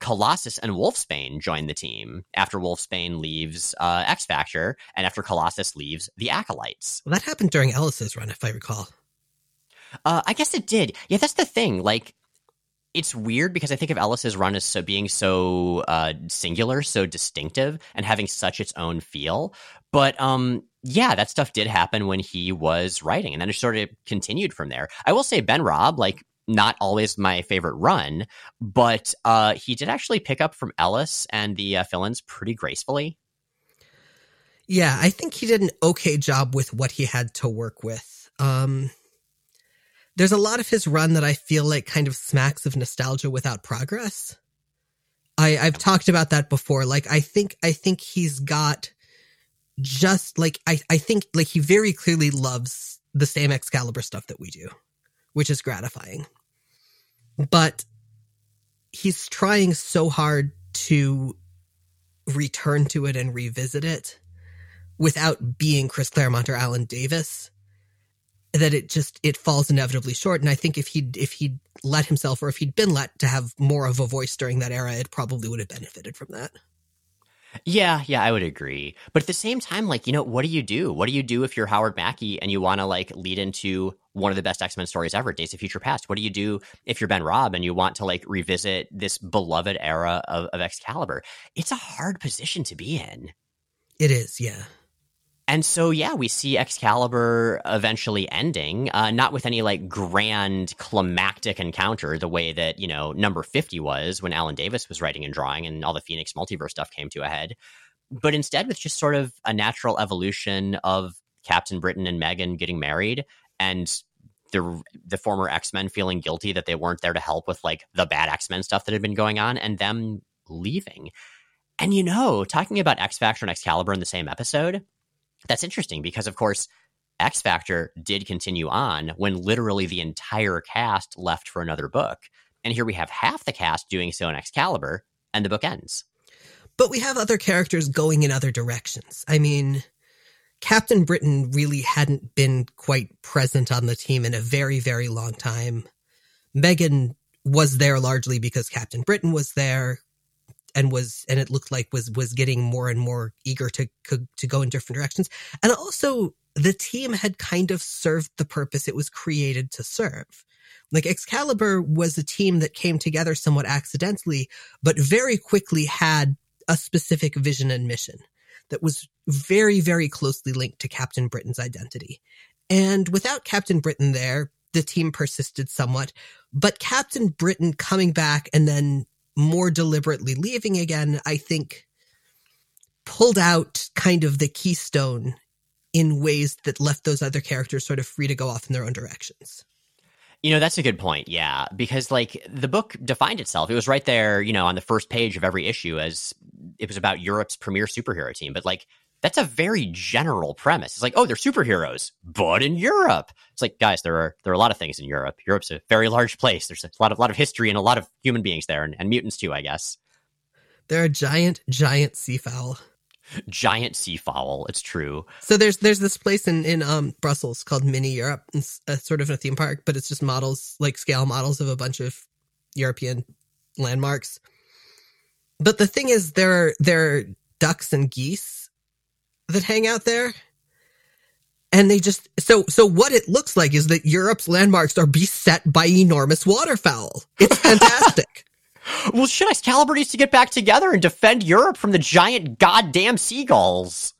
Colossus and Wolfsbane join the team after Wolfsbane leaves uh, X Factor and after Colossus leaves the Acolytes. Well, that happened during Ellis's run, if I recall. Uh, I guess it did. Yeah, that's the thing. Like, it's weird because I think of Ellis's run as so being so uh, singular, so distinctive, and having such its own feel. But um, yeah, that stuff did happen when he was writing, and then it sort of continued from there. I will say Ben Raab, like not always my favorite run, but uh, he did actually pick up from Ellis and the uh, fill-ins pretty gracefully. Yeah, I think he did an okay job with what he had to work with. Um, there's a lot of his run that I feel like kind of smacks of nostalgia without progress. I, I've talked about that before. Like, I think, I think he's got just like, I, I think like he very clearly loves the same Excalibur stuff that we do, which is gratifying but he's trying so hard to return to it and revisit it without being Chris Claremont or Alan Davis that it just it falls inevitably short and i think if he'd if he'd let himself or if he'd been let to have more of a voice during that era it probably would have benefited from that yeah, yeah, I would agree. But at the same time, like, you know, what do you do? What do you do if you're Howard Mackie and you want to like lead into one of the best X Men stories ever, Days of Future Past? What do you do if you're Ben Raab and you want to like revisit this beloved era of, of Excalibur? It's a hard position to be in. It is, yeah. And so, yeah, we see Excalibur eventually ending, uh, not with any like grand climactic encounter the way that, you know, number 50 was when Alan Davis was writing and drawing and all the Phoenix multiverse stuff came to a head, but instead with just sort of a natural evolution of Captain Britain and Meggan getting married and the the former X-Men feeling guilty that they weren't there to help with like the bad X-Men stuff that had been going on and them leaving. And you know, talking about X Factor and Excalibur in the same episode, that's interesting because, of course, X Factor did continue on when literally the entire cast left for another book. And here we have half the cast doing so in Excalibur, and the book ends. But we have other characters going in other directions. I mean, Captain Britain really hadn't been quite present on the team in a very, very long time. Meggan was there largely because Captain Britain was there and was and it looked like was was getting more and more eager to to go in different directions. And also the team had kind of served the purpose it was created to serve. Like excalibur was a team that came together somewhat accidentally but very quickly had a specific vision and mission that was very very closely linked to captain britain's identity. And without captain britain there the team persisted somewhat but captain britain coming back and then more deliberately leaving again, I think pulled out kind of the keystone in ways that left those other characters sort of free to go off in their own directions. You know, that's a good point. Yeah. Because, like, the book defined itself. It was right there, you know, on the first page of every issue as it was about Europe's premier superhero team. But, like, that's a very general premise. It's like, oh, they're superheroes, but in Europe. It's like, guys, there are there are a lot of things in Europe. Europe's a very large place. There's a lot of lot of history and a lot of human beings there, and, and mutants too, I guess. There are giant, giant seafowl. Giant sea fowl. It's true. So there's there's this place in in um Brussels called Mini Europe. It's a, sort of a theme park, but it's just models like scale models of a bunch of European landmarks. But the thing is, there are, there are ducks and geese that hang out there, and they just so so what it looks like is that Europe's landmarks are beset by enormous waterfowl. It's [laughs] fantastic. well, shit, Excalibur needs to get back together and defend Europe from the giant goddamn seagulls.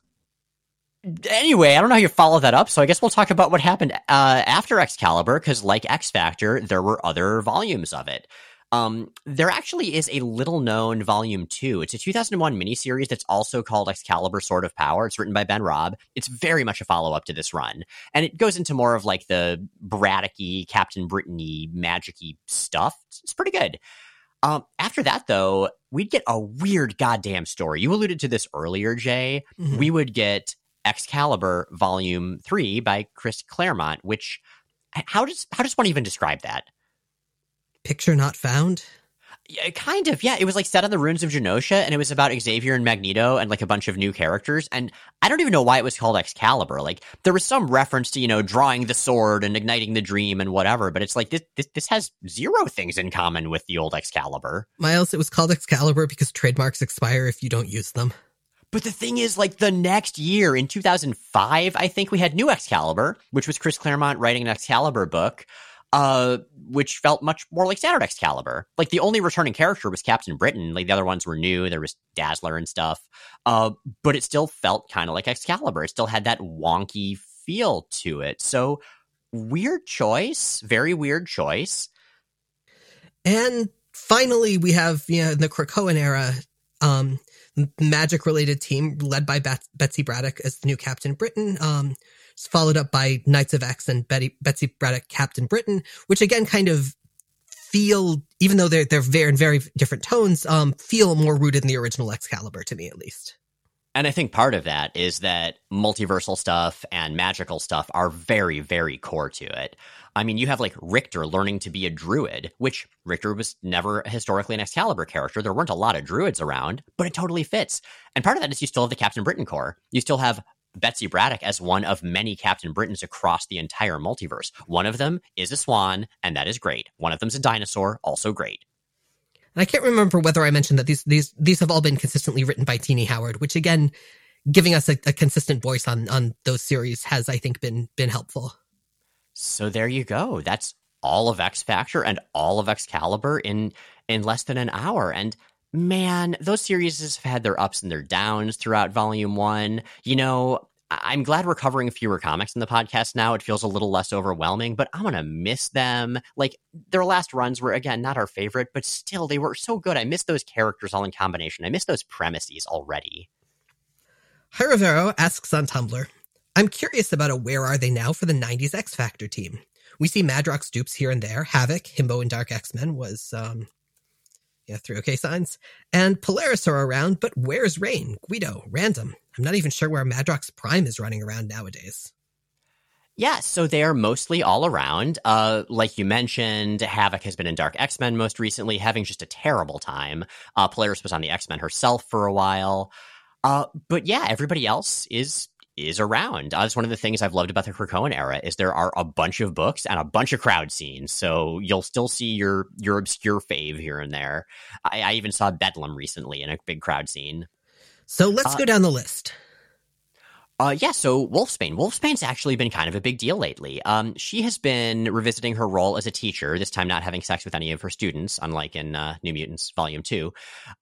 Anyway, I don't know how you follow that up, so I guess we'll talk about what happened uh, after Excalibur, because like X Factor, there were other volumes of it. Um, there actually is a little known volume two. It's a 2001 miniseries that's also called Excalibur Sword of Power. It's written by Ben Raab. It's very much a follow up to this run. And it goes into more of like the Braddock Captain Britain magic stuff. It's pretty good. Um, after that, though, we'd get a weird goddamn story. You alluded to this earlier, Jay. Mm-hmm. We would get Excalibur Volume Three by Chris Claremont. Which, how does how does one even describe that? Picture not found. Yeah, kind of, yeah. It was like set on the ruins of Genosha, and it was about Xavier and Magneto and like a bunch of new characters. And I don't even know why it was called Excalibur. Like there was some reference to you know drawing the sword and igniting the dream and whatever, but it's like this this, this has zero things in common with the old Excalibur. Miles, it was called Excalibur because trademarks expire if you don't use them. But the thing is, like the next year in 2005, I think we had New Excalibur, which was Chris Claremont writing an Excalibur book uh, which felt much more like standard Excalibur. Like the only returning character was Captain Britain. Like the other ones were new. There was Dazzler and stuff. Uh, but it still felt kind of like Excalibur. It still had that wonky feel to it. So weird choice, very weird choice. And finally, we have you know in the Krakoan era, um, magic related team led by Betsy Braddock as the new Captain Britain. Um, followed up by Knights of X and Betty, Betsy Braddock Captain Britain, which again kind of feel, even though they're they're very in very different tones, um, feel more rooted in the original Excalibur to me at least. And I think part of that is that multiversal stuff and magical stuff are very, very core to it. I mean, you have like Rictor learning to be a druid, which Rictor was never historically an Excalibur character. There weren't a lot of druids around, but it totally fits. And part of that is you still have the Captain Britain core. You still have Betsy Braddock as one of many Captain Britons across the entire multiverse. One of them is a swan, and that is great. One of them's a dinosaur, also great. And I can't remember whether I mentioned that these these these have all been consistently written by Tini Howard, which again, giving us a, a consistent voice on on those series has, I think, been been helpful. So there you go. That's all of X Factor and all of Excalibur in in less than an hour. And man, those series have had their ups and their downs throughout volume one. You know, I'm glad we're covering fewer comics in the podcast now. It feels a little less overwhelming, but I'm going to miss them. Like their last runs were, again, not our favorite, but still, they were so good. I miss those characters all in combination. I miss those premises already. Hi Rivero asks on Tumblr I'm curious about a where are they now for the 90s X Factor team. We see Madrox dupes here and there. Havoc, Himbo, and Dark X Men was um, yeah, three okay signs. And Polaris are around, but where's Rahne? Guido, random. I'm not even sure where Madrox Prime is running around nowadays. Yeah, so they're mostly all around. Uh, like you mentioned, Havoc has been in Dark X Men most recently, having just a terrible time. Uh, Polaris was on the X Men herself for a while. Uh, but yeah, everybody else is is around. Uh, that's one of the things I've loved about the Krakoan era is there are a bunch of books and a bunch of crowd scenes. So you'll still see your your obscure fave here and there. I, I even saw Bedlam recently in a big crowd scene. So let's uh, go down the list. Uh, yeah, so Wolfsbane. Wolfsbane's actually been kind of a big deal lately. Um, she has been revisiting her role as a teacher, this time not having sex with any of her students, unlike in uh, New Mutants Volume 2.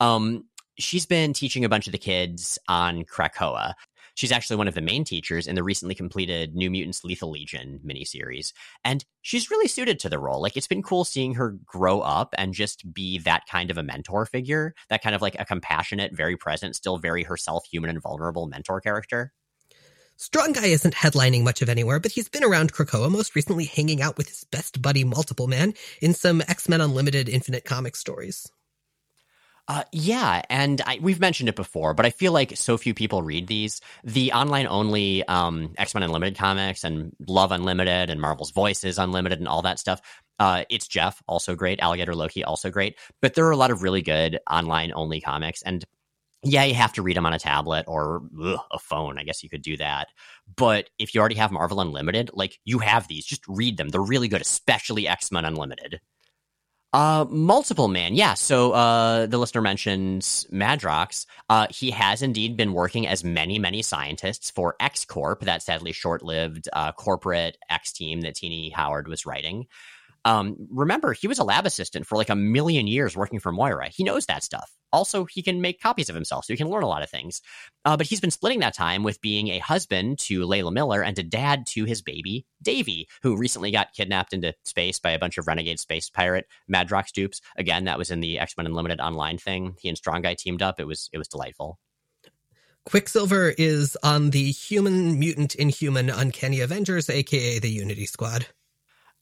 Um, she's been teaching a bunch of the kids on Krakoa. She's actually one of the main teachers in the recently completed New Mutants Lethal Legion miniseries. And she's really suited to the role. Like, it's been cool seeing her grow up and just be that kind of a mentor figure, that kind of like a compassionate, very present, still very herself, human and vulnerable mentor character. Strong Guy isn't headlining much of anywhere, but he's been around Krakoa, most recently hanging out with his best buddy Multiple Man in some X Men Unlimited Infinite comic stories. Uh, yeah, and I, we've mentioned it before, but I feel like so few people read these. The online only um, X Men Unlimited comics and Love Unlimited and Marvel's Voices Unlimited and all that stuff. Uh, it's Jeff, also great. Alligator Loki, also great. But there are a lot of really good online only comics. And yeah, you have to read them on a tablet or ugh, a phone. I guess you could do that. But if you already have Marvel Unlimited, like you have these, just read them. They're really good, especially X Men Unlimited. Uh, multiple man, yeah. So uh, the listener mentions Madrox. Uh, he has indeed been working as many, many scientists for X Corp, that sadly short-lived uh, corporate X team that Tini Howard was writing. Um, remember, he was a lab assistant for like a million years working for Moira. He knows that stuff. Also, he can make copies of himself, so he can learn a lot of things. Uh, but he's been splitting that time with being a husband to Layla Miller and a dad to his baby, Davy, who recently got kidnapped into space by a bunch of renegade space pirate Madrox dupes. Again, that was in the X Men Unlimited online thing. He and Strong Guy teamed up. It was it was delightful. Quicksilver is on the Human Mutant Inhuman Uncanny Avengers, aka the Unity Squad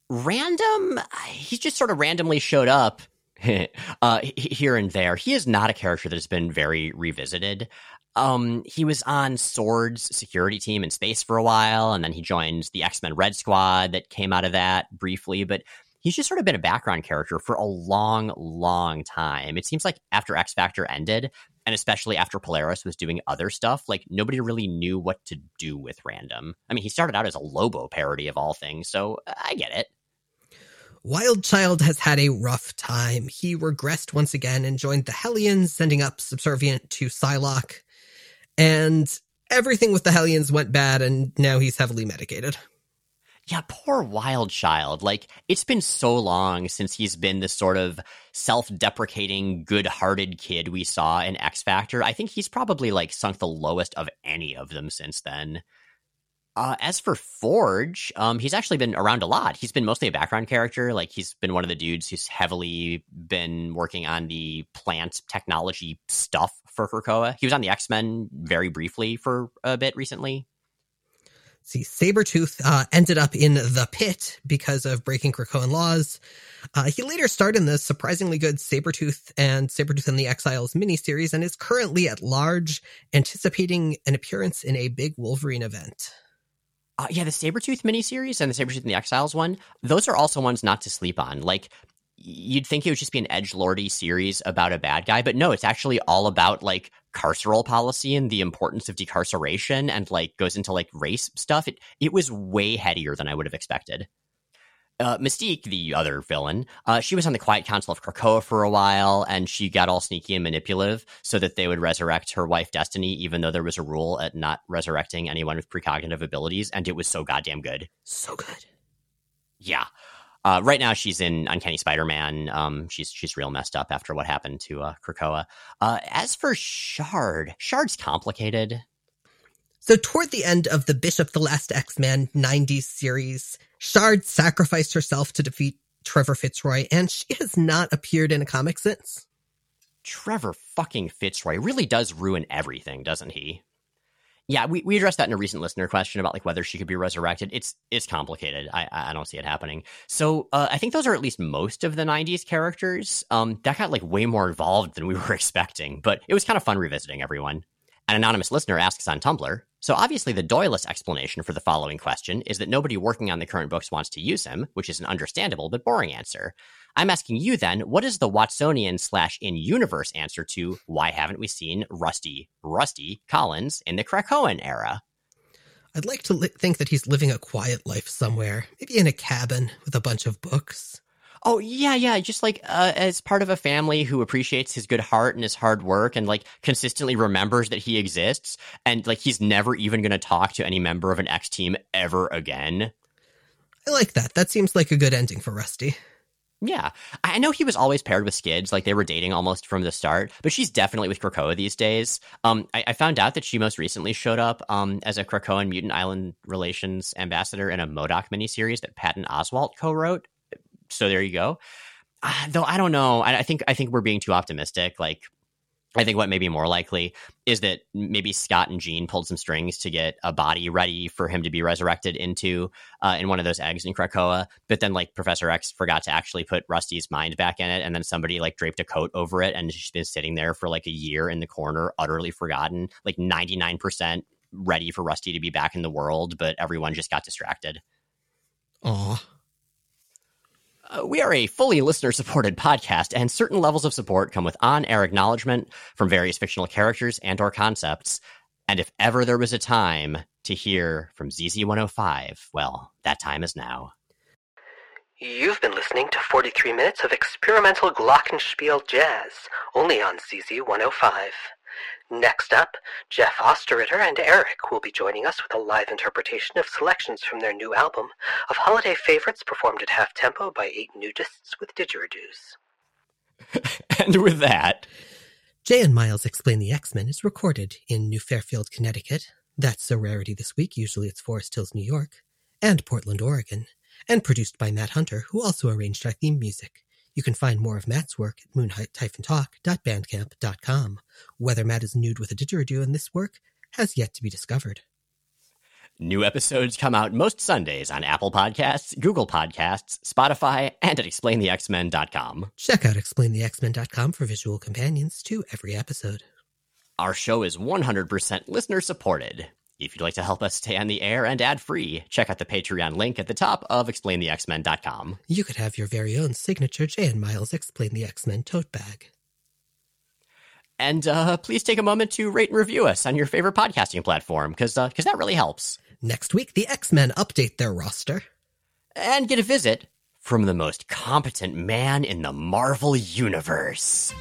random. He just sort of randomly showed up [laughs] uh, here and there. He is not a character that has been very revisited. Um, he was on Sword's security team in space for a while, and then he joined the X Men Red Squad that came out of that briefly. But he's just sort of been a background character for a long, long time. It seems like after X Factor ended, and especially after Polaris was doing other stuff, like nobody really knew what to do with Random. I mean, he started out as a Lobo parody of all things, so I get it. Wildchild has had a rough time. He regressed once again and joined the Hellions, ending up subservient to Psylocke. And everything with the Hellions went bad, and now he's heavily medicated. Yeah, poor Wildchild. Like, it's been so long since he's been this sort of self deprecating, good hearted kid we saw in X Factor. I think he's probably like sunk the lowest of any of them since then. Uh, as for Forge, um, he's actually been around a lot. He's been mostly a background character. Like he's been one of the dudes who's heavily been working on the plant technology stuff for Krakoa. He was on the X Men very briefly for a bit recently. See, Sabretooth uh, ended up in the pit because of breaking Krakoan laws. Uh, he later starred in the surprisingly good Sabretooth and Sabretooth and the Exiles miniseries and is currently at large, anticipating an appearance in a big Wolverine event. Uh, yeah, the Sabretooth miniseries and the Sabretooth and the Exiles one, those are also ones not to sleep on. Like, you'd think it would just be an edge lordy series about a bad guy, but no, it's actually all about like carceral policy and the importance of decarceration and like goes into like race stuff. It it was way headier than I would have expected uh, Mystique, the other villain, uh, she was on the Quiet Council of Krakoa for a while, and she got all sneaky and manipulative so that they would resurrect her wife Destiny, even though there was a rule at not resurrecting anyone with precognitive abilities, and it was so goddamn good. So good. Yeah. Uh, right now, she's in Uncanny Spider-Man. Um, she's she's real messed up after what happened to uh, Krakoa. Uh, as for Shard, Shard's complicated. So, toward the end of the Bishop the Last X Man 90s series, Shard sacrificed herself to defeat Trevor Fitzroy, and she has not appeared in a comic since. Trevor fucking Fitzroy really does ruin everything, doesn't he? Yeah, we, we addressed that in a recent listener question about like whether she could be resurrected. It's it's complicated. I I don't see it happening. So uh, I think those are at least most of the '90s characters. Um, that got like way more involved than we [laughs] were expecting, but it was kind of fun revisiting everyone. An anonymous listener asks on Tumblr So obviously, the Doylist explanation for the following question is that nobody working on the current books wants to use him, which is an understandable but boring answer. I'm asking you then, what is the Watsonian slash in universe answer to why haven't we seen Rusty, Rusty Collins in the Krakoan era? I'd like to li- think that he's living a quiet life somewhere, maybe in a cabin with a bunch of books. Oh yeah, yeah. Just like uh, as part of a family who appreciates his good heart and his hard work, and like consistently remembers that he exists, and like he's never even going to talk to any member of an X team ever again. I like that. That seems like a good ending for Rusty. Yeah, I know he was always paired with Skids, like they were dating almost from the start. But she's definitely with Krakoa these days. Um, I, I found out that she most recently showed up um as a Krakoan Mutant Island Relations ambassador in a MODOK miniseries that Patton Oswalt co-wrote so there you go. Uh, though I don't know. I, I think I think we're being too optimistic. Like I think what may be more likely is that maybe Scott and Jean pulled some strings to get a body ready for him to be resurrected into uh, in one of those eggs in Krakoa. But then, like Professor X forgot to actually put Rusty's mind back in it, and then somebody like draped a coat over it, and she's been sitting there for like a year in the corner, utterly forgotten, like ninety nine percent ready for Rusty to be back in the world, but everyone just got distracted. Aw. Uh, we are a fully listener supported podcast, and certain levels of support come with on air acknowledgement from various fictional characters and or concepts. And if ever there was a time to hear from ZZ105, well, that time is now. You've been listening to 43 minutes of experimental glockenspiel jazz, only on ZZ105. Next up, Jeff Osterritter and Eric will be joining us with a live interpretation of selections from their new album of holiday favorites performed at half tempo by eight nudists with didgeridoos. [laughs] and with that, Jay and Miles Explain the X-Men is recorded in New Fairfield, Connecticut. That's a rarity this week. Usually it's Forest Hills, New York, and Portland, Oregon, and produced by Matt Hunter, who also arranged our theme music. You can find more of Matt's work at moonlight-talk.bandcamp.com. Whether Matt is nude with a didgeridoo in this work has yet to be discovered. New episodes come out most Sundays on Apple Podcasts, Google Podcasts, Spotify, and at explainthexmen.com. Check out explainthexmen.com for visual companions to every episode. Our show is 100% listener supported. If you'd like to help us stay on the air and ad free, check out the Patreon link at the top of explainthexmen.com. You could have your very own signature Jay and Miles Explain the X-Men tote bag. And uh, please take a moment to rate and review us on your favorite podcasting platform, because uh, cause that really helps. Next week, the X-Men update their roster. And get a visit from the most competent man in the Marvel Universe.